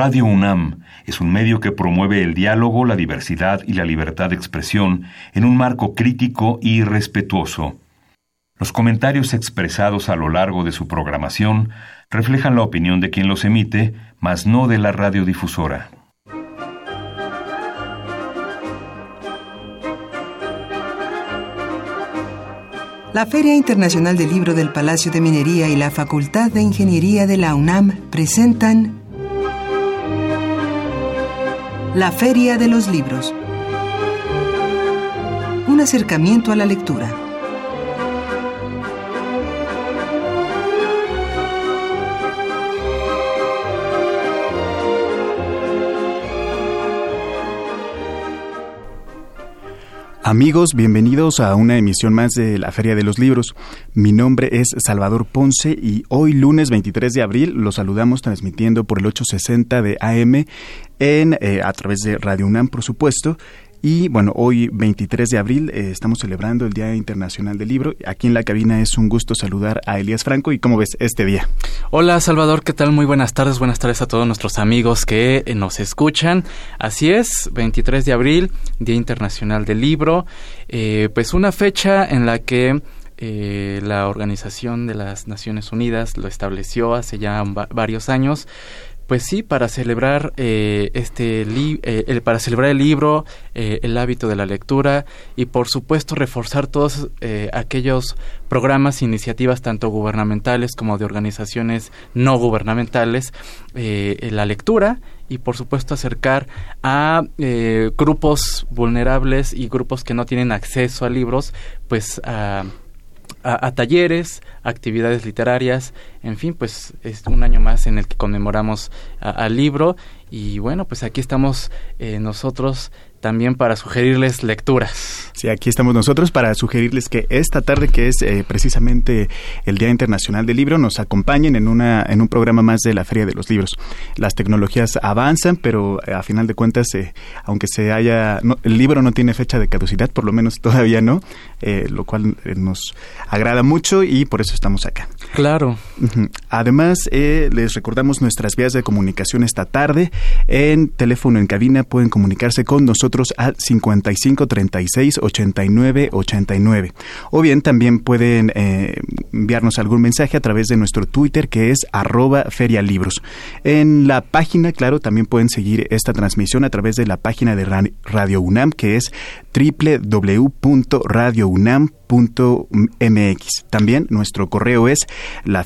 Radio UNAM es un medio que promueve el diálogo, la diversidad y la libertad de expresión en un marco crítico y respetuoso. Los comentarios expresados a lo largo de su programación reflejan la opinión de quien los emite, mas no de la radiodifusora. La Feria Internacional del Libro del Palacio de Minería y la Facultad de Ingeniería de la UNAM presentan La Feria de los Libros. Un acercamiento a la lectura. Amigos, bienvenidos a una emisión más de la Feria de los Libros. Mi nombre es Salvador Ponce y hoy lunes 23 de abril los saludamos transmitiendo por el 860 de AM en, eh, a través de Radio UNAM, por supuesto, y bueno, hoy 23 de abril eh, estamos celebrando el Día Internacional del Libro. Aquí en la cabina es un gusto saludar a Elías Franco. ¿Y cómo ves este día? Hola Salvador, ¿qué tal? Muy buenas tardes. Buenas tardes a todos nuestros amigos que eh, nos escuchan. Así es, 23 de abril, Día Internacional del Libro. Eh, pues una fecha en la que la Organización de las Naciones Unidas lo estableció hace ya varios años pues sí, para celebrar eh, este eh, el, para celebrar el libro, eh, el hábito de la lectura y por supuesto reforzar todos aquellos programas, iniciativas tanto gubernamentales como de organizaciones no gubernamentales, la lectura y por supuesto acercar a grupos vulnerables y grupos que no tienen acceso a libros, pues a a, talleres, actividades literarias, en fin, pues es un año más en el que conmemoramos al libro y bueno, pues aquí estamos eh, nosotros también para sugerirles lecturas. Sí, aquí estamos nosotros para sugerirles que esta tarde, que es eh, precisamente el Día Internacional del Libro, nos acompañen en, una, en un programa más de la Feria de los Libros. Las tecnologías avanzan, pero eh, a final de cuentas, eh, aunque se haya, el libro no tiene fecha de caducidad, por lo menos todavía no, lo cual nos agrada mucho y por eso estamos acá. Claro. Además, les recordamos nuestras vías de comunicación esta tarde. En teléfono en cabina pueden comunicarse con nosotros nosotros al 55 36 89 89. O bien también pueden eh, enviarnos algún mensaje a través de nuestro Twitter que es arroba ferialibros. En la página, claro, también pueden seguir esta transmisión a través de la página de Radio UNAM que es www.radiounam.mx. También nuestro correo es la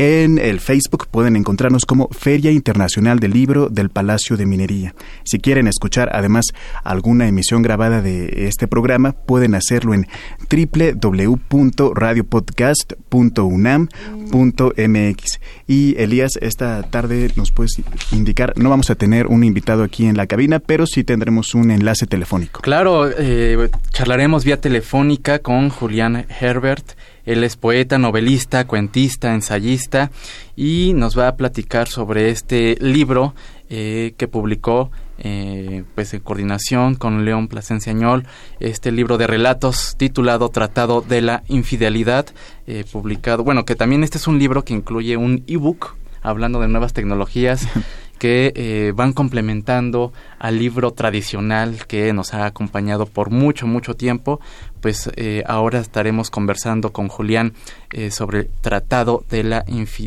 En el Facebook pueden encontrarnos como Feria Internacional del Libro del Palacio de Minería. Si quieren escuchar además alguna emisión grabada de este programa, pueden hacerlo en www.radiopodcast.unam.mx. Y Elías, esta tarde nos puedes indicar, no vamos a tener un invitado aquí en la cabina, pero sí tendremos un enlace telefónico. Claro, eh, charlaremos vía telefónica con Julián Herbert él es poeta, novelista, cuentista, ensayista y nos va a platicar sobre este libro eh, que publicó eh, pues en coordinación con León Plasencia Añol, este libro de relatos titulado Tratado de la Infidelidad, eh, publicado, bueno, que también este es un libro que incluye un ebook hablando de nuevas tecnologías que eh, van complementando al libro tradicional que nos ha acompañado por mucho, mucho tiempo, pues eh, ahora estaremos conversando con Julián eh, sobre el Tratado de la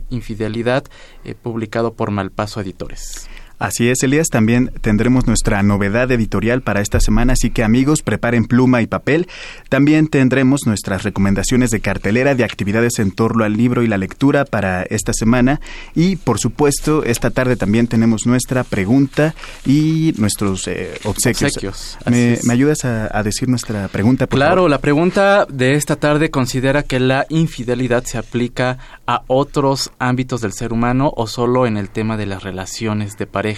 Infidelidad, publicado por Malpaso Editores. Así es, Elías, también tendremos nuestra novedad editorial para esta semana, así que amigos, preparen pluma y papel. También tendremos nuestras recomendaciones de cartelera de actividades en torno al libro y la lectura para esta semana. Y, por supuesto, esta tarde también tenemos nuestra pregunta y nuestros eh, obsequios. ¿Me, ayudas a, decir nuestra pregunta? claro, la pregunta de esta tarde considera que la infidelidad se aplica a otros ámbitos del ser humano o solo en el tema de las relaciones de pareja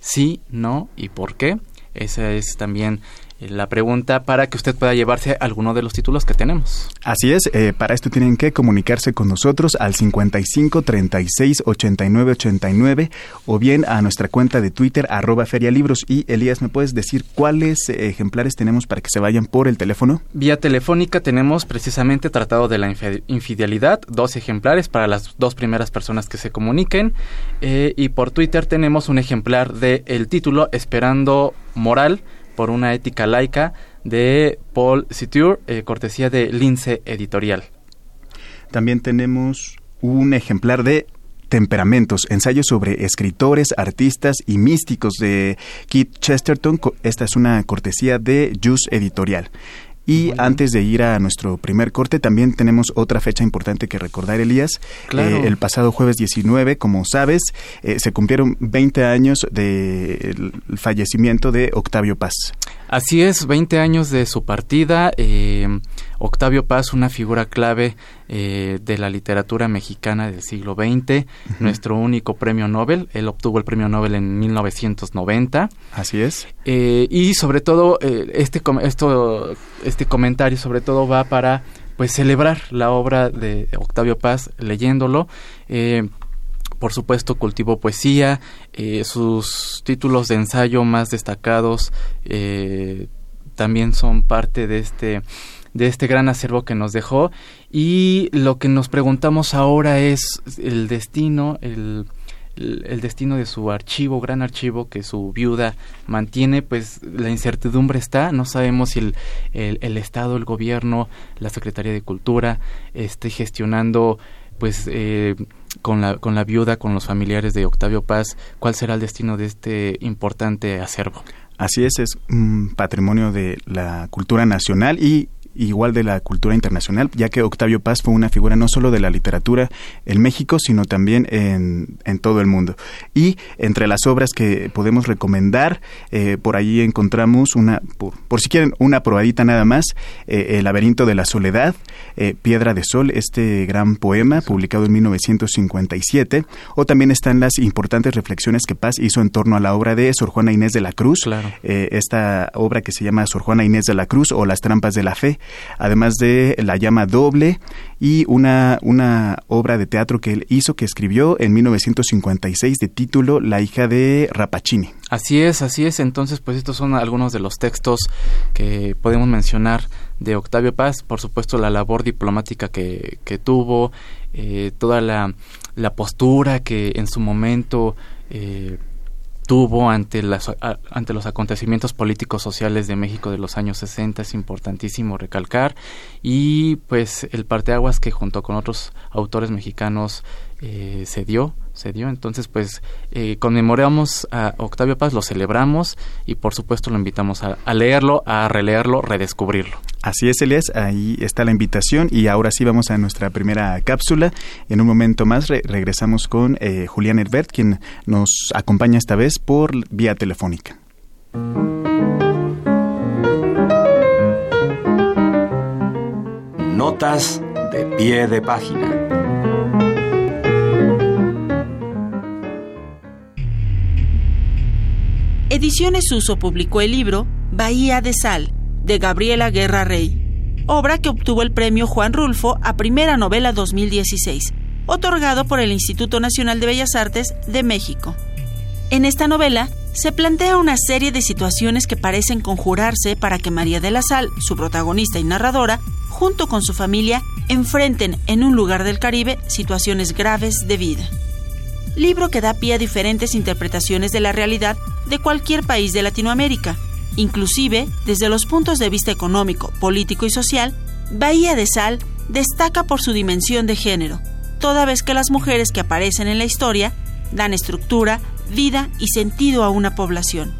sí, no y por qué. Esa es también la pregunta para que usted pueda llevarse alguno de los títulos que tenemos. Así es, eh, para esto tienen que comunicarse con nosotros al 55 36 89 89 o bien a nuestra cuenta de Twitter arroba ferialibros. Y Elías, ¿me puedes decir cuáles ejemplares tenemos para que se vayan por el teléfono? Vía telefónica tenemos precisamente Tratado de la Infidelidad, dos ejemplares para las dos primeras personas que se comuniquen. Eh, y por Twitter tenemos un ejemplar de el título Esperando Moral por una ética laica de Paul Citure, eh, cortesía de Lince Editorial. También tenemos un ejemplar de Temperamentos, ensayos sobre escritores, artistas y místicos de Keith Chesterton. Esta es una cortesía de Juice Editorial. Y antes de ir a nuestro primer corte, también tenemos otra fecha importante que recordar, Elías. Eh, el pasado jueves 19, como sabes, eh, se cumplieron 20 años del fallecimiento de Octavio Paz. Así es, 20 años de su partida. Eh, Octavio Paz, una figura clave eh, de la literatura mexicana del siglo XX, nuestro único premio Nobel. Él obtuvo el premio Nobel en 1990. Así es. Eh, y sobre todo, este, esto, este comentario sobre todo va para pues celebrar la obra de Octavio Paz leyéndolo por supuesto cultivó poesía, eh, sus títulos de ensayo más destacados eh, también son parte de este de este gran acervo que nos dejó y lo que nos preguntamos ahora es el destino el, el destino de su archivo, gran archivo que su viuda mantiene, pues la incertidumbre está, no sabemos si el, el, Estado, el gobierno, la Secretaría de Cultura esté gestionando pues eh, con la, con la viuda, con los familiares de Octavio Paz, cuál será el destino de este importante acervo. Así es, es un patrimonio de la cultura nacional y igual de la cultura internacional, ya que Octavio Paz fue una figura no solo de la literatura en México, sino también en, en todo el mundo. Y entre las obras que podemos recomendar, eh, por allí encontramos una, por, si quieren, una probadita nada más, eh, El laberinto de la soledad, eh, Piedra de Sol, este gran poema publicado en 1957, o también están las importantes reflexiones que Paz hizo en torno a la obra de Sor Juana Inés de la Cruz, esta obra que se llama Sor Juana Inés de la Cruz o Las trampas de la fe, además de La llama doble y una, una obra de teatro que él hizo, que escribió en 1956 de título La hija de Rapacini. Así es, así es. Entonces, pues estos son algunos de los textos que podemos mencionar de Octavio Paz. Por supuesto, la labor diplomática que, que tuvo, eh, toda la, la, postura que en su momento... Eh, tuvo ante, las, ante los acontecimientos políticos sociales de México de los años 60 es importantísimo recalcar. Y pues el parteaguas que junto con otros autores mexicanos eh, se dio se dio. Entonces, pues eh, conmemoramos a Octavio Paz, lo celebramos y por supuesto lo invitamos a, leerlo, a releerlo, redescubrirlo. Así es, Elias, ahí está la invitación y ahora sí vamos a nuestra primera cápsula. En un momento más regresamos con eh, Julián Herbert, quien nos acompaña esta vez por vía telefónica. Notas de pie de página. Ediciones Uso publicó el libro Bahía de Sal, de Gabriela Guerra Rey, obra que obtuvo el premio Juan Rulfo a Primera Novela 2016, otorgado por el Instituto Nacional de Bellas Artes de México. En esta novela se plantea una serie de situaciones que parecen conjurarse para que María de la Sal, su protagonista y narradora, junto con su familia, enfrenten en un lugar del Caribe situaciones graves de vida libro que da pie a diferentes interpretaciones de la realidad de cualquier país de Latinoamérica, inclusive desde los puntos de vista económico, político y social, Bahía de Sal destaca por su dimensión de género, toda vez que las mujeres que aparecen en la historia dan estructura, vida y sentido a una población.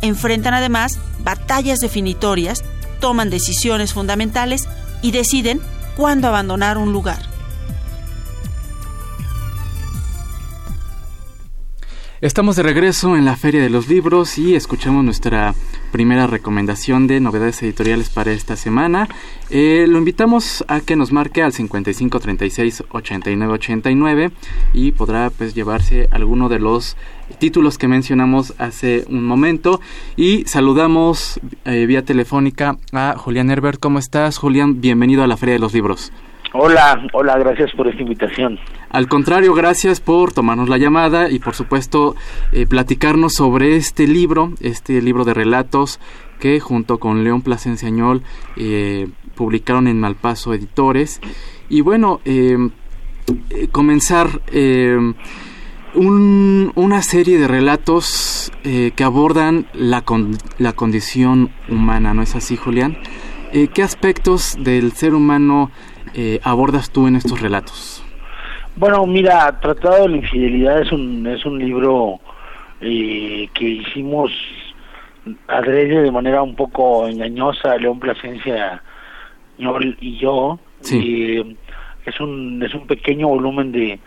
Enfrentan además batallas definitorias, toman decisiones fundamentales y deciden cuándo abandonar un lugar. Estamos de regreso en la Feria de los Libros y escuchamos nuestra primera recomendación de novedades editoriales para esta semana. Eh, lo invitamos a que nos marque al 55 36 89 89 y podrá pues llevarse alguno de los títulos que mencionamos hace un momento y saludamos eh, vía telefónica a Julián Herbert. ¿Cómo estás, Julián? Bienvenido a la Feria de los Libros. Hola, hola, gracias por esta invitación. Al contrario, gracias por tomarnos la llamada y por supuesto eh, platicarnos sobre este libro, este libro de relatos que junto con León Plasencia Añol eh, publicaron en Malpaso Editores. Y bueno, eh, comenzar una serie de relatos que abordan la, la condición humana, ¿no es así, Julián? ¿Qué aspectos del ser humano eh, abordas tú en estos relatos? Bueno, mira, Tratado de la Infidelidad es un, es un libro eh, que hicimos adrede de manera un poco engañosa, León Plasencia y yo. Eh, es un es un pequeño volumen de,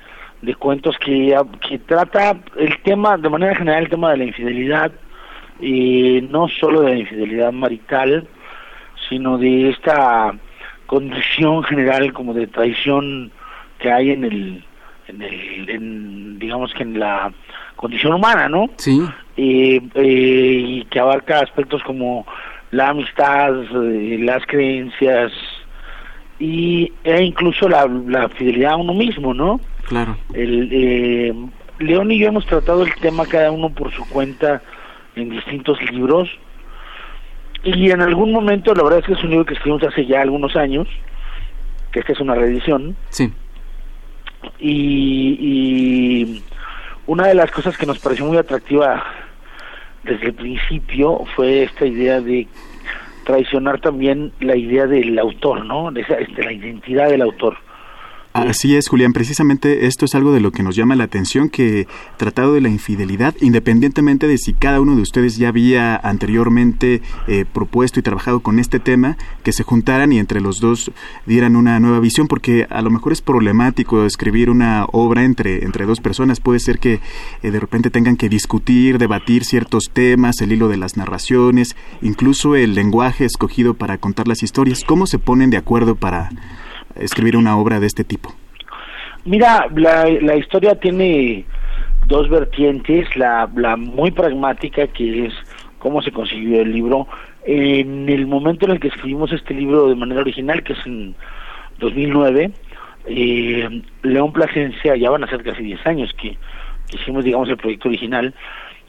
de cuentos que, que trata el tema, de manera general, el tema de la infidelidad, y no solo de la infidelidad marital, sino de esta condición general como de traición que hay en el, en el en, digamos que en la condición humana, ¿no? Sí. Eh, y que abarca aspectos como la amistad, eh, las creencias y e incluso la, la, fidelidad a uno mismo, ¿no? Claro. El, eh, León y yo hemos tratado el tema cada uno por su cuenta en distintos libros y en algún momento, la verdad es que es un libro que escribimos hace ya algunos años, que esta es una reedición. Sí. Y, y una de las cosas que nos pareció muy atractiva desde el principio fue esta idea de traicionar también la idea del autor, ¿no? De, de la identidad del autor. Así es, Julián. Precisamente esto es algo de lo que nos llama la atención, que tratado de la infidelidad, independientemente de si cada uno de ustedes ya había anteriormente eh, propuesto y trabajado con este tema, que se juntaran y entre los dos dieran una nueva visión, porque a lo mejor es problemático escribir una obra entre, entre dos personas. Puede ser que eh, de repente tengan que discutir, debatir ciertos temas, el hilo de las narraciones, incluso el lenguaje escogido para contar las historias. ¿Cómo se ponen de acuerdo para escribir una obra de este tipo? Mira, la, historia tiene dos vertientes, la, la muy pragmática que es cómo se consiguió el libro. En el momento en el que escribimos este libro de manera original, que es en 2009, eh, León Plasencia, ya van a ser casi 10 años que, hicimos, digamos, el proyecto original.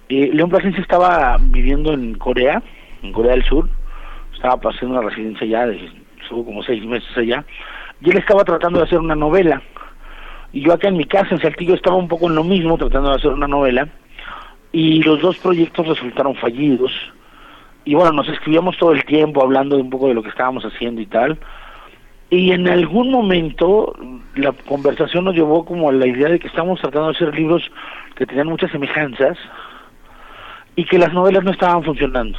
Eh, León Plasencia estaba viviendo en Corea, en Corea del Sur, estaba pasando una residencia ya, de, estuvo como seis meses allá, y él estaba tratando de hacer una novela. Y yo acá en mi casa, en Saltillo, estaba un poco en lo mismo, tratando de hacer una novela. Y los dos proyectos resultaron fallidos. Y bueno, nos escribíamos todo el tiempo hablando de un poco de lo que estábamos haciendo y tal. Y en algún momento la conversación nos llevó como a la idea de que estábamos tratando de hacer libros que tenían muchas semejanzas y que las novelas no estaban funcionando.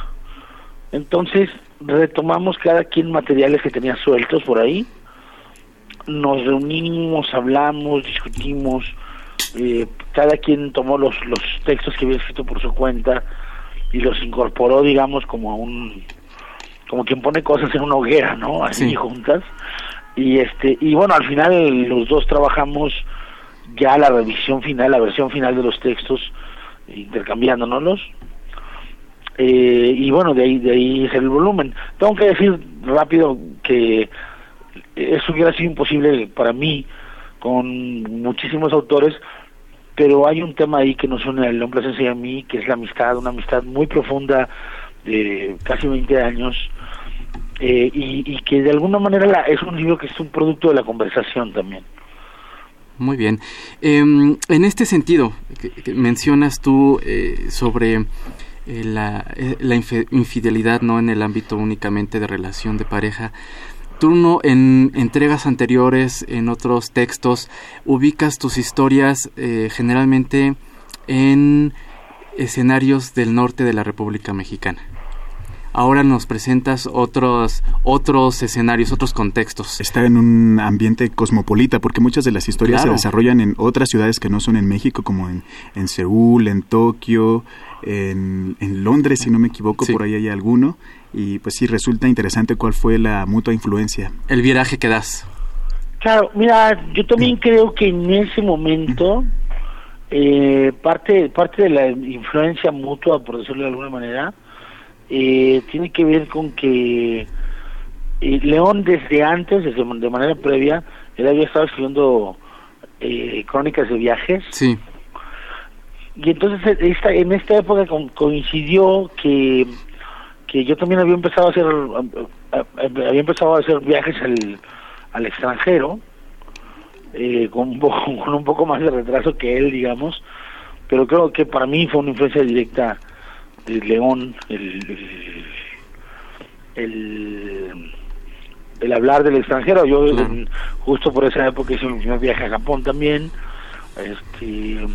Entonces retomamos cada quien materiales que tenía sueltos por ahí nos reunimos, hablamos, discutimos, eh, cada quien tomó los, los textos que había escrito por su cuenta y los incorporó, digamos, como a un, como quien pone cosas en una hoguera, ¿no? Así juntas. Y este, y bueno, al final los dos trabajamos ya la revisión final, la versión final de los textos, intercambiándonos eh, y bueno, de ahí, de ahí es el volumen. Tengo que decir rápido que eso hubiera sido imposible para mí con muchísimos autores, pero hay un tema ahí que nos une a León Plasencia y a mí, que es la amistad, una amistad muy profunda de casi 20 años, eh, y, que de alguna manera es un libro que es un producto de la conversación también. Muy bien. Em, en este sentido, que, mencionas tú eh, sobre eh, la, la infidelidad no en el ámbito únicamente de relación de pareja, Tú en entregas anteriores, en otros textos, ubicas tus historias eh, generalmente en escenarios del norte de la República Mexicana. ahora nos presentas otros, otros escenarios, otros contextos. Está en un ambiente cosmopolita, porque muchas de las historias se desarrollan en otras ciudades que no son en México, como en, en Seúl, en Tokio, en, en Londres, si no me equivoco, por ahí hay alguno. Y pues sí, resulta interesante cuál fue la mutua influencia. El viraje que das. Claro, mira, yo también creo que en ese momento eh, parte parte de la influencia mutua, por decirlo de alguna manera, eh, tiene que ver con que eh, León desde antes, desde de manera previa, él había estado escribiendo crónicas de viajes. Sí. Y entonces esta, en esta época coincidió que que yo también había empezado a hacer había empezado a hacer viajes al al extranjero, eh, con, un poco, con un poco más de retraso que él, digamos, pero creo que para mí fue una influencia directa de León, el, el, el, hablar del extranjero. Yo justo por esa época hice mi primer viaje a Japón también, este,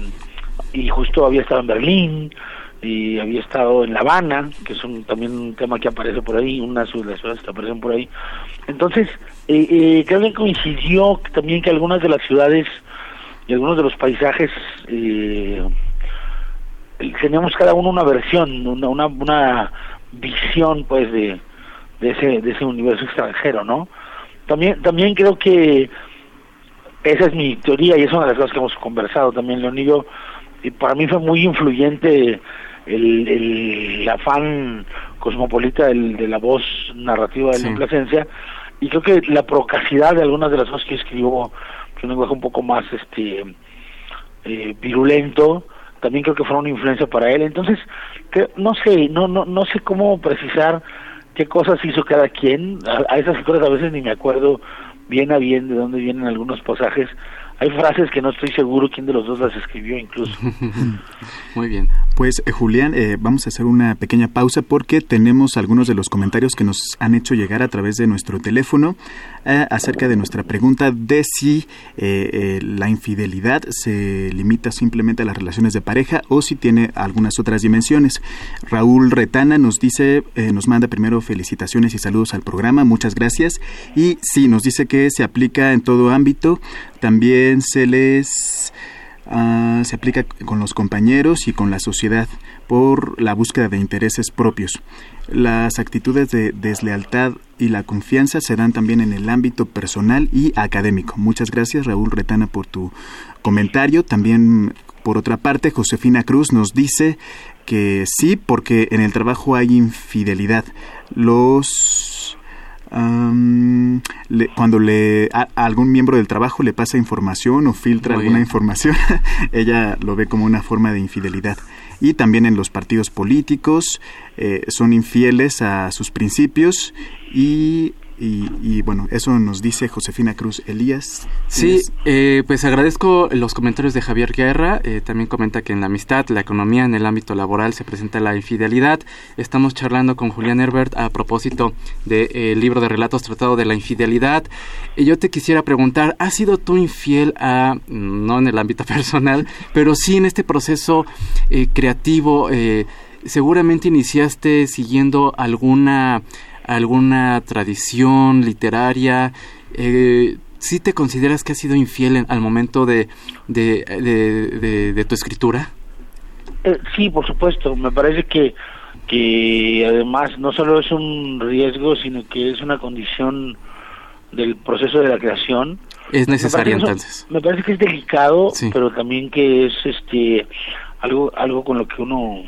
y justo había estado en Berlín, y había estado en La Habana, que es un, también un tema que aparece por ahí, una de las ciudades que aparecen por ahí. Entonces, eh, eh, creo que coincidió también que algunas de las ciudades y algunos de los paisajes eh, teníamos cada uno una versión, una, una, visión pues de, de ese de ese universo extranjero, ¿no? También también creo que esa es mi teoría y es una de las cosas que hemos conversado también León y y para mí fue muy influyente el, el afán cosmopolita de la voz narrativa de la Plasencia y creo que la procacidad de algunas de las cosas que escribió que un lenguaje un poco más este eh, virulento también creo que fue una influencia para él entonces no sé no no no sé cómo precisar qué cosas hizo cada quien a, a esas cosas a veces ni me acuerdo bien a bien de dónde vienen algunos pasajes hay frases que no estoy seguro quién de los dos las escribió incluso. Muy bien. Pues eh, Julián, eh, vamos a hacer una pequeña pausa porque tenemos algunos de los comentarios que nos han hecho llegar a través de nuestro teléfono eh, acerca de nuestra pregunta de si la infidelidad se limita simplemente a las relaciones de pareja o si tiene algunas otras dimensiones. Raúl Retana nos dice, nos manda primero felicitaciones y saludos al programa, muchas gracias. Y sí, nos dice que se aplica en todo ámbito, también se les... Ah, se aplica con los compañeros y con la sociedad por la búsqueda de intereses propios. Las actitudes de deslealtad y la confianza se dan también en el ámbito personal y académico. Muchas gracias Raúl Retana por tu comentario. También por otra parte, Josefina Cruz nos dice que sí, porque en el trabajo hay infidelidad. Los cuando le a, algún miembro del trabajo le pasa información o filtra alguna información, ella lo ve como una forma de infidelidad. Y también en los partidos políticos eh, son infieles a sus principios y y, bueno, eso nos dice Josefina Cruz Elías. Sí, eh, pues agradezco los comentarios de Javier Guerra. Eh, también comenta que en la amistad, la economía, en el ámbito laboral se presenta la infidelidad. Estamos charlando con Julián Herbert a propósito del de, eh, libro de relatos tratado de la infidelidad. Y yo te quisiera preguntar, ¿has sido tú infiel a, no en el ámbito personal, pero sí en este proceso creativo? seguramente iniciaste siguiendo alguna alguna tradición literaria, eh, ¿sí te consideras que has sido infiel al momento de, de, tu escritura? Eh, sí, por supuesto. Me parece que, que además no solo es un riesgo, sino que es una condición del proceso de la creación. Es necesario entonces. me parece que es delicado, pero también que es este algo algo con lo que uno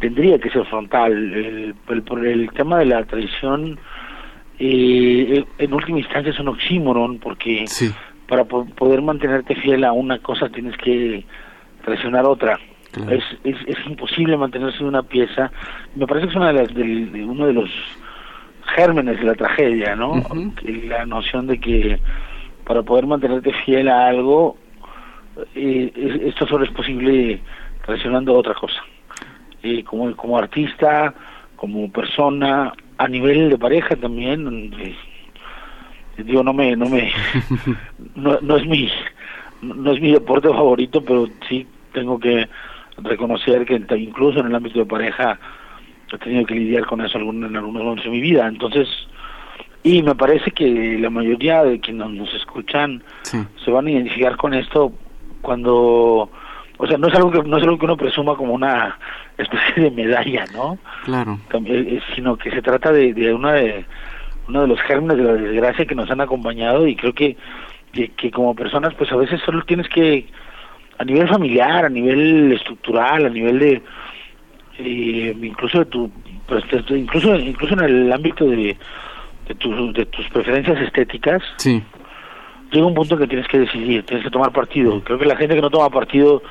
tendría que ser frontal. El, el, el tema de la traición, eh, en última instancia, es un oxímoron, porque para poder mantenerte fiel a una cosa tienes que traicionar otra. Es, es, es, imposible mantenerse de una pieza. Me parece que es una de las, de, uno de los gérmenes de la tragedia, ¿no? La noción de que para poder mantenerte fiel a algo, eh, esto solo es posible traicionando otra cosa eh, como, como artista, como persona, a nivel de pareja también. Eh, digo, no me, no me, no, no es mi, no es mi deporte favorito, pero sí tengo que reconocer que incluso en el ámbito de pareja he tenido que lidiar con eso en algunos momentos de mi vida. Entonces, y me parece que la mayoría de quienes nos escuchan se van a identificar con esto cuando o sea no es algo que no es algo que uno presuma como una especie de medalla no claro eh, eh, sino que se trata de, de una de uno de los gérmenes de la desgracia que nos han acompañado y creo que, que, como personas pues a veces solo tienes que a nivel familiar a nivel estructural a nivel de eh, incluso de tu pues, incluso incluso en el ámbito de de, de tus preferencias estéticas, sí. llega un punto que tienes que decidir, tienes que tomar partido. Creo que la gente que no toma partido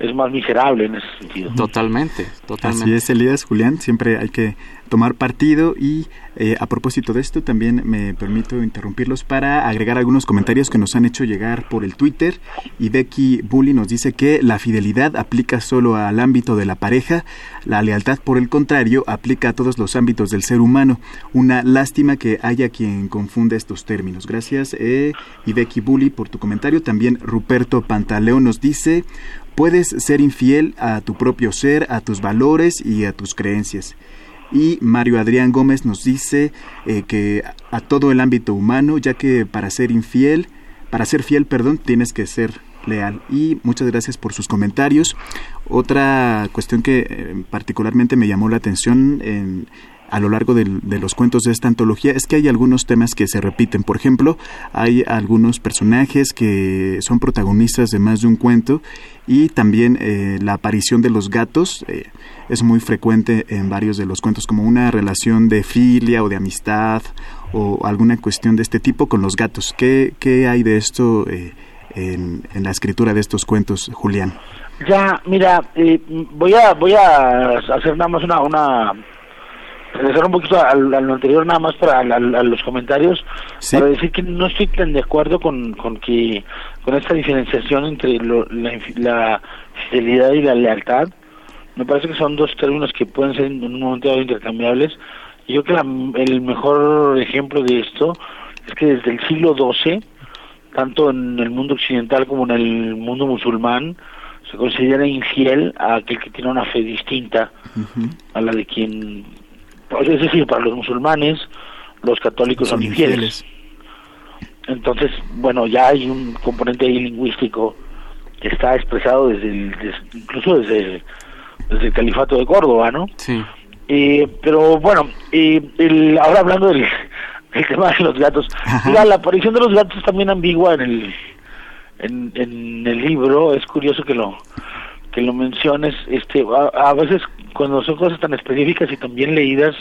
es más miserable en ese sentido. Totalmente, totalmente. Así es, Elías, Julián, siempre hay que tomar partido y eh, a propósito de esto también me permito interrumpirlos para agregar algunos comentarios que nos han hecho llegar por el Twitter y Becky Bully nos dice que la fidelidad aplica solo al ámbito de la pareja, la lealtad por el contrario aplica a todos los ámbitos del ser humano. Una lástima que haya quien confunde estos términos. Gracias eh, y Becky Bully por tu comentario. También Ruperto Pantaleón nos dice Puedes ser infiel a tu propio ser, a tus valores y a tus creencias. Y Mario Adrián Gómez nos dice eh, que a todo el ámbito humano, ya que para ser infiel, para ser fiel, perdón, tienes que ser leal. Y muchas gracias por sus comentarios. Otra cuestión que eh, particularmente me llamó la atención en, a lo largo de, los cuentos de esta antología es que hay algunos temas que se repiten. Por ejemplo, hay algunos personajes que son protagonistas de más de un cuento y también eh, la aparición de los gatos eh, es muy frecuente en varios de los cuentos, como una relación de filia o de amistad o alguna cuestión de este tipo con los gatos. ¿Qué, qué hay de esto eh, en, en, la escritura de estos cuentos, Julián? Ya, mira, voy a voy a hacer nada más una, una regresar un poquito al, anterior nada más para a, los comentarios para decir que no estoy tan de acuerdo con, con que con esta diferenciación entre la, fidelidad y la lealtad. Me parece que son dos términos que pueden ser en un momento dado intercambiables. Yo creo que el mejor ejemplo de esto es que desde el siglo XII tanto en el mundo occidental como en el mundo musulmán se considera infiel a aquel que tiene una fe distinta a la de quien pues, es decir, para los musulmanes, los católicos son, infieles. Entonces, bueno, ya hay un componente ahí lingüístico que está expresado desde el, incluso desde, desde el califato de Córdoba, ¿no? Sí. Eh, pero bueno, eh, el, ahora hablando del, tema de los gatos, la aparición de los gatos es también ambigua en el en, en el libro, es curioso que lo que lo menciones, este a veces cuando son cosas tan específicas y tan bien leídas,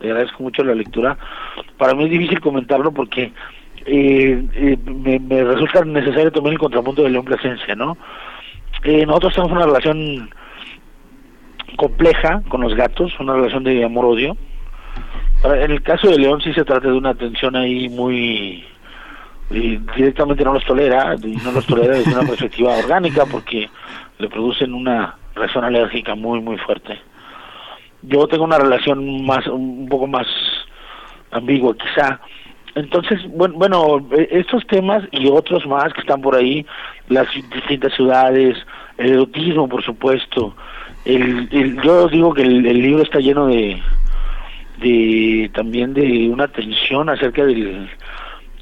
te agradezco mucho la lectura, para mí es difícil comentarlo porque eh, eh, me, resulta necesario también el contrapunto de León Plasencia, ¿no? Eh, nosotros tenemos una relación compleja con los gatos, una relación de amor-odio. En el caso de León sí se trata de una tensión ahí muy... directamente no los tolera, no los tolera desde una perspectiva orgánica porque le producen una reacción alérgica muy, muy fuerte yo tengo una relación más un poco más ambigua quizá. Entonces bueno, bueno estos temas y otros más que están por ahí las distintas ciudades el erotismo por supuesto el, yo digo que el, libro está lleno de de también de una tensión acerca del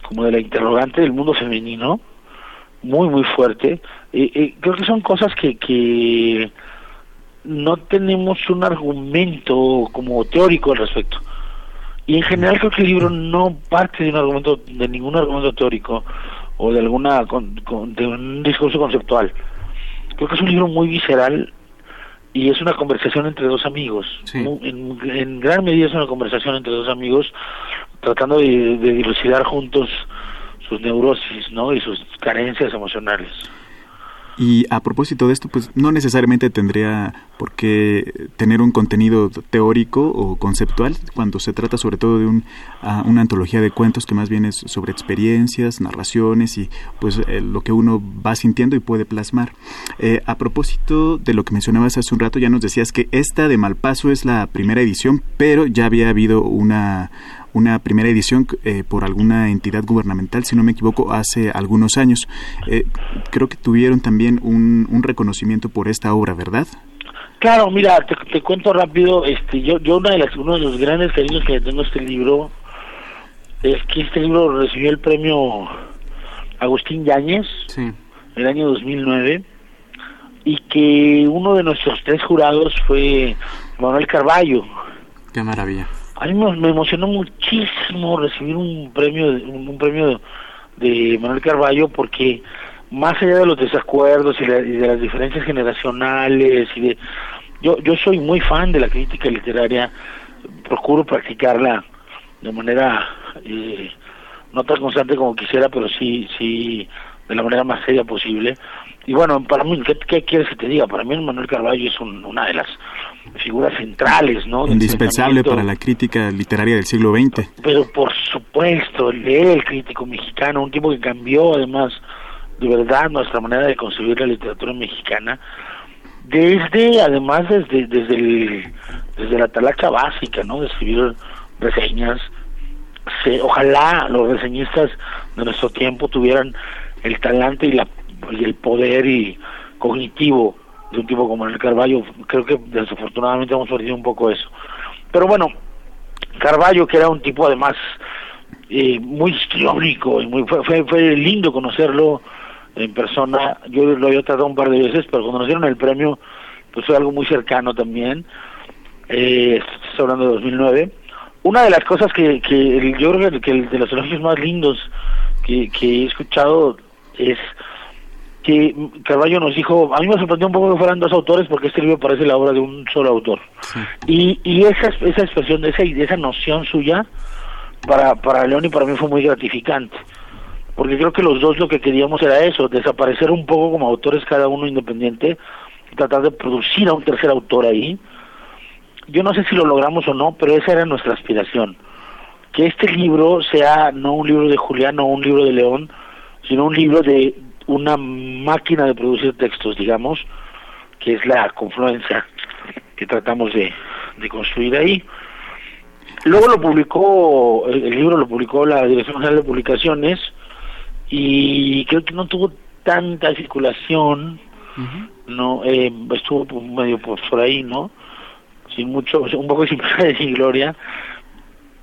como de la interrogante del mundo femenino muy muy fuerte. Eh, creo que son cosas que que no tenemos un argumento como teórico al respecto. Y en general creo que el libro no parte de un argumento, de ningún argumento teórico o de alguna de un discurso conceptual. Creo que es un libro muy visceral y es una conversación entre dos amigos. En, gran medida es una conversación entre dos amigos tratando de, de dilucidar juntos sus neurosis, ¿no? Y sus carencias emocionales. Y a propósito de esto, pues no necesariamente tendría por qué tener un contenido teórico o conceptual cuando se trata sobre todo de un, ah, una antología de cuentos que más bien es sobre experiencias, narraciones y pues eh, lo que uno va sintiendo y puede plasmar. Eh, a propósito de lo que mencionabas hace un rato, ya nos decías que esta de Malpaso es la primera edición, pero ya había habido una una primera edición eh, por alguna entidad gubernamental, si no me equivoco, hace algunos años. Eh, creo que tuvieron también un, un reconocimiento por esta obra, ¿verdad? Claro, mira, te, cuento rápido, este, yo, yo una de las, uno de los grandes cariños que tengo a este libro es que este libro recibió el premio Agustín Yáñez en el año 2009 y que uno de nuestros tres jurados fue Manuel Carballo. Qué maravilla. A mí me, emocionó muchísimo recibir un premio, un, premio de Manuel Carballo porque más allá de los desacuerdos y, de las diferencias generacionales y de yo yo soy muy fan de la crítica literaria procuro practicarla de manera eh, no tan constante como quisiera pero sí sí de la manera más seria posible. Y bueno para mí qué, quieres que te diga para mí Manuel Carballo es una de las figuras centrales no indispensable para la crítica literaria del siglo XX pero por supuesto él el crítico mexicano un tipo que cambió además de verdad nuestra manera de concebir la literatura mexicana. Desde además desde desde el, desde la talacha básica no de escribir reseñas. Se, ojalá los reseñistas de nuestro tiempo tuvieran el talante y la y el poder y cognitivo un tipo como el Carballo creo que desafortunadamente hemos perdido un poco eso pero bueno Carballo que era un tipo además eh, muy histriónico y muy fue, fue, lindo conocerlo en persona. Yo lo había tratado un par de veces, pero cuando nos dieron el premio, pues fue algo muy cercano también. Eh, estoy hablando de 2009. Una de las cosas que, que yo creo que el de los elogios más lindos que he escuchado es que Carballo nos dijo, a mí me sorprendió un poco que fueran dos autores porque este libro parece la obra de un solo autor. Y, y esa, esa expresión, esa, esa noción suya, para, para León y para mí fue muy gratificante porque creo que los dos lo que queríamos era eso, desaparecer un poco como autores cada uno independiente, tratar de producir a un tercer autor ahí. Yo no sé si lo logramos o no, pero esa era nuestra aspiración. Que este libro sea no un libro de Julián o un libro de León, sino un libro de una máquina de producir textos, digamos, que es la confluencia que tratamos de, de construir ahí. Luego lo publicó, el, libro lo publicó la Dirección General de Publicaciones, y creo que no tuvo tanta circulación, no eh, estuvo medio por, ahí, ¿no? Sin mucho, un poco sin pena gloria.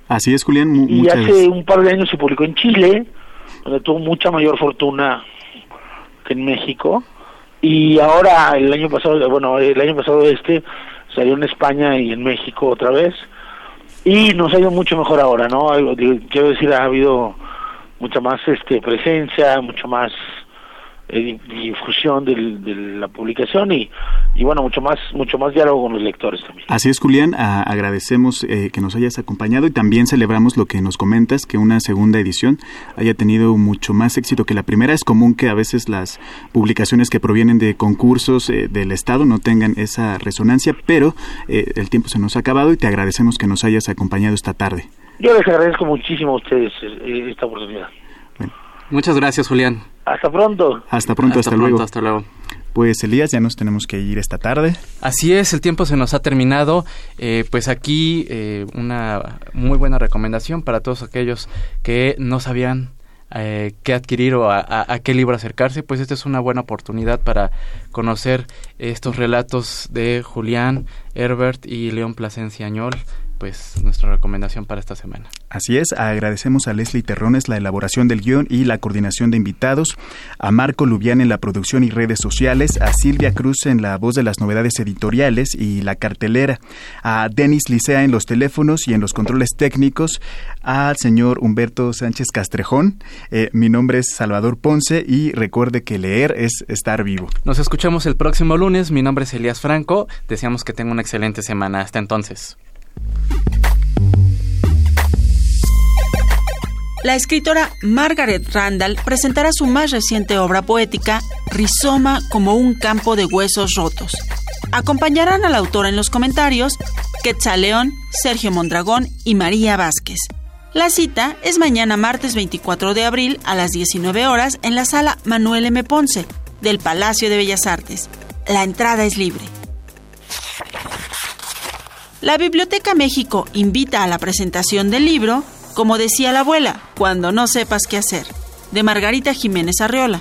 Así es, Julián. y hace un par de años se publicó en Chile, donde tuvo mucha mayor fortuna en México. Y ahora, el año pasado, bueno, el año pasado este salió en España y en México otra vez. Y nos ha ido mucho mejor ahora, ¿no? Quiero decir, ha habido mucha más este presencia, mucho más eh, difusión de la publicación y, y, bueno, mucho más, mucho más diálogo con los lectores también. Así es, Julián, agradecemos eh, que nos hayas acompañado y también celebramos lo que nos comentas, que una segunda edición haya tenido mucho más éxito que la primera. Es común que a veces las publicaciones que provienen de concursos eh, del Estado no tengan esa resonancia, pero el tiempo se nos ha acabado y te agradecemos que nos hayas acompañado esta tarde. Yo les agradezco muchísimo a ustedes eh, esta oportunidad. Muchas gracias, Julián. Hasta pronto. Hasta pronto, hasta, luego. Hasta luego. Pues Elías, ya nos tenemos que ir esta tarde. Así es, el tiempo se nos ha terminado. Eh, pues aquí eh, una muy buena recomendación para todos aquellos que no sabían qué adquirir o a, qué libro acercarse, pues esta es una buena oportunidad para conocer estos relatos de Julián, Herbert y León Plasencia Añol pues nuestra recomendación para esta semana. Así es, agradecemos a Leslie Terrones la elaboración del guion y la coordinación de invitados, a Marco Lubián en la producción y redes sociales, a Silvia Cruz en la voz de las novedades editoriales y la cartelera, a Denis Licea en los teléfonos y en los controles técnicos, al señor Humberto Sánchez Castrejón. Eh, mi nombre es Salvador Ponce y recuerde que leer es estar vivo. Nos escuchamos el próximo lunes. Mi nombre es Elías Franco. Deseamos que tenga una excelente semana. Hasta entonces. La escritora Margaret Randall presentará su más reciente obra poética, Rizoma como un campo de huesos rotos. Acompañarán al autor en los comentarios Quetzaleón, Sergio Mondragón y María Vázquez. La cita es mañana martes 24 de abril a las 19 horas en la sala Manuel M. Ponce del Palacio de Bellas Artes. La entrada es libre. La Biblioteca México invita a la presentación del libro, como decía la abuela, cuando no sepas qué hacer, de Margarita Jiménez Arreola.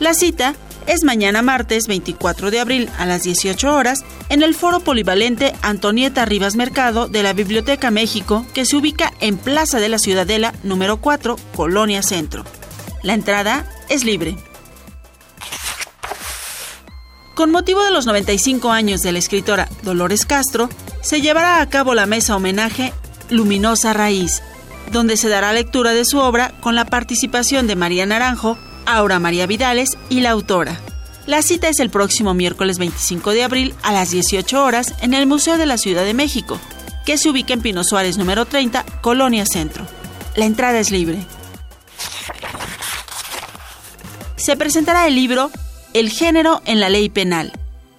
La cita es mañana martes 24 de abril a las 18 horas en el Foro Polivalente Antonieta Rivas Mercado de la Biblioteca México, que se ubica en Plaza de la Ciudadela número 4, Colonia Centro. La entrada es libre. Con motivo de los 95 años de la escritora Dolores Castro, se llevará a cabo la mesa homenaje Luminosa Raíz, donde se dará lectura de su obra con la participación de María Naranjo, Aura María Vidales y la autora. La cita es el próximo miércoles 25 de abril a las 18 horas en el Museo de la Ciudad de México, que se ubica en Pino Suárez número 30, Colonia Centro. La entrada es libre. Se presentará el libro El género en la ley penal,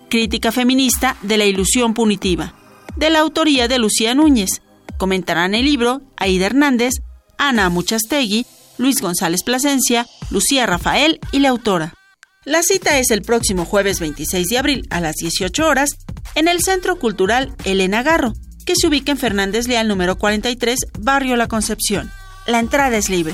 crítica feminista de la ilusión punitiva, de la autoría de Lucía Núñez. Comentarán el libro Aida Hernández, Ana Muchastegui, Luis González Plasencia, Lucía Rafael y la autora. La cita es el próximo jueves 26 de abril a las 18 horas en el Centro Cultural Elena Garro, que se ubica en Fernández Leal número 43, Barrio La Concepción. La entrada es libre.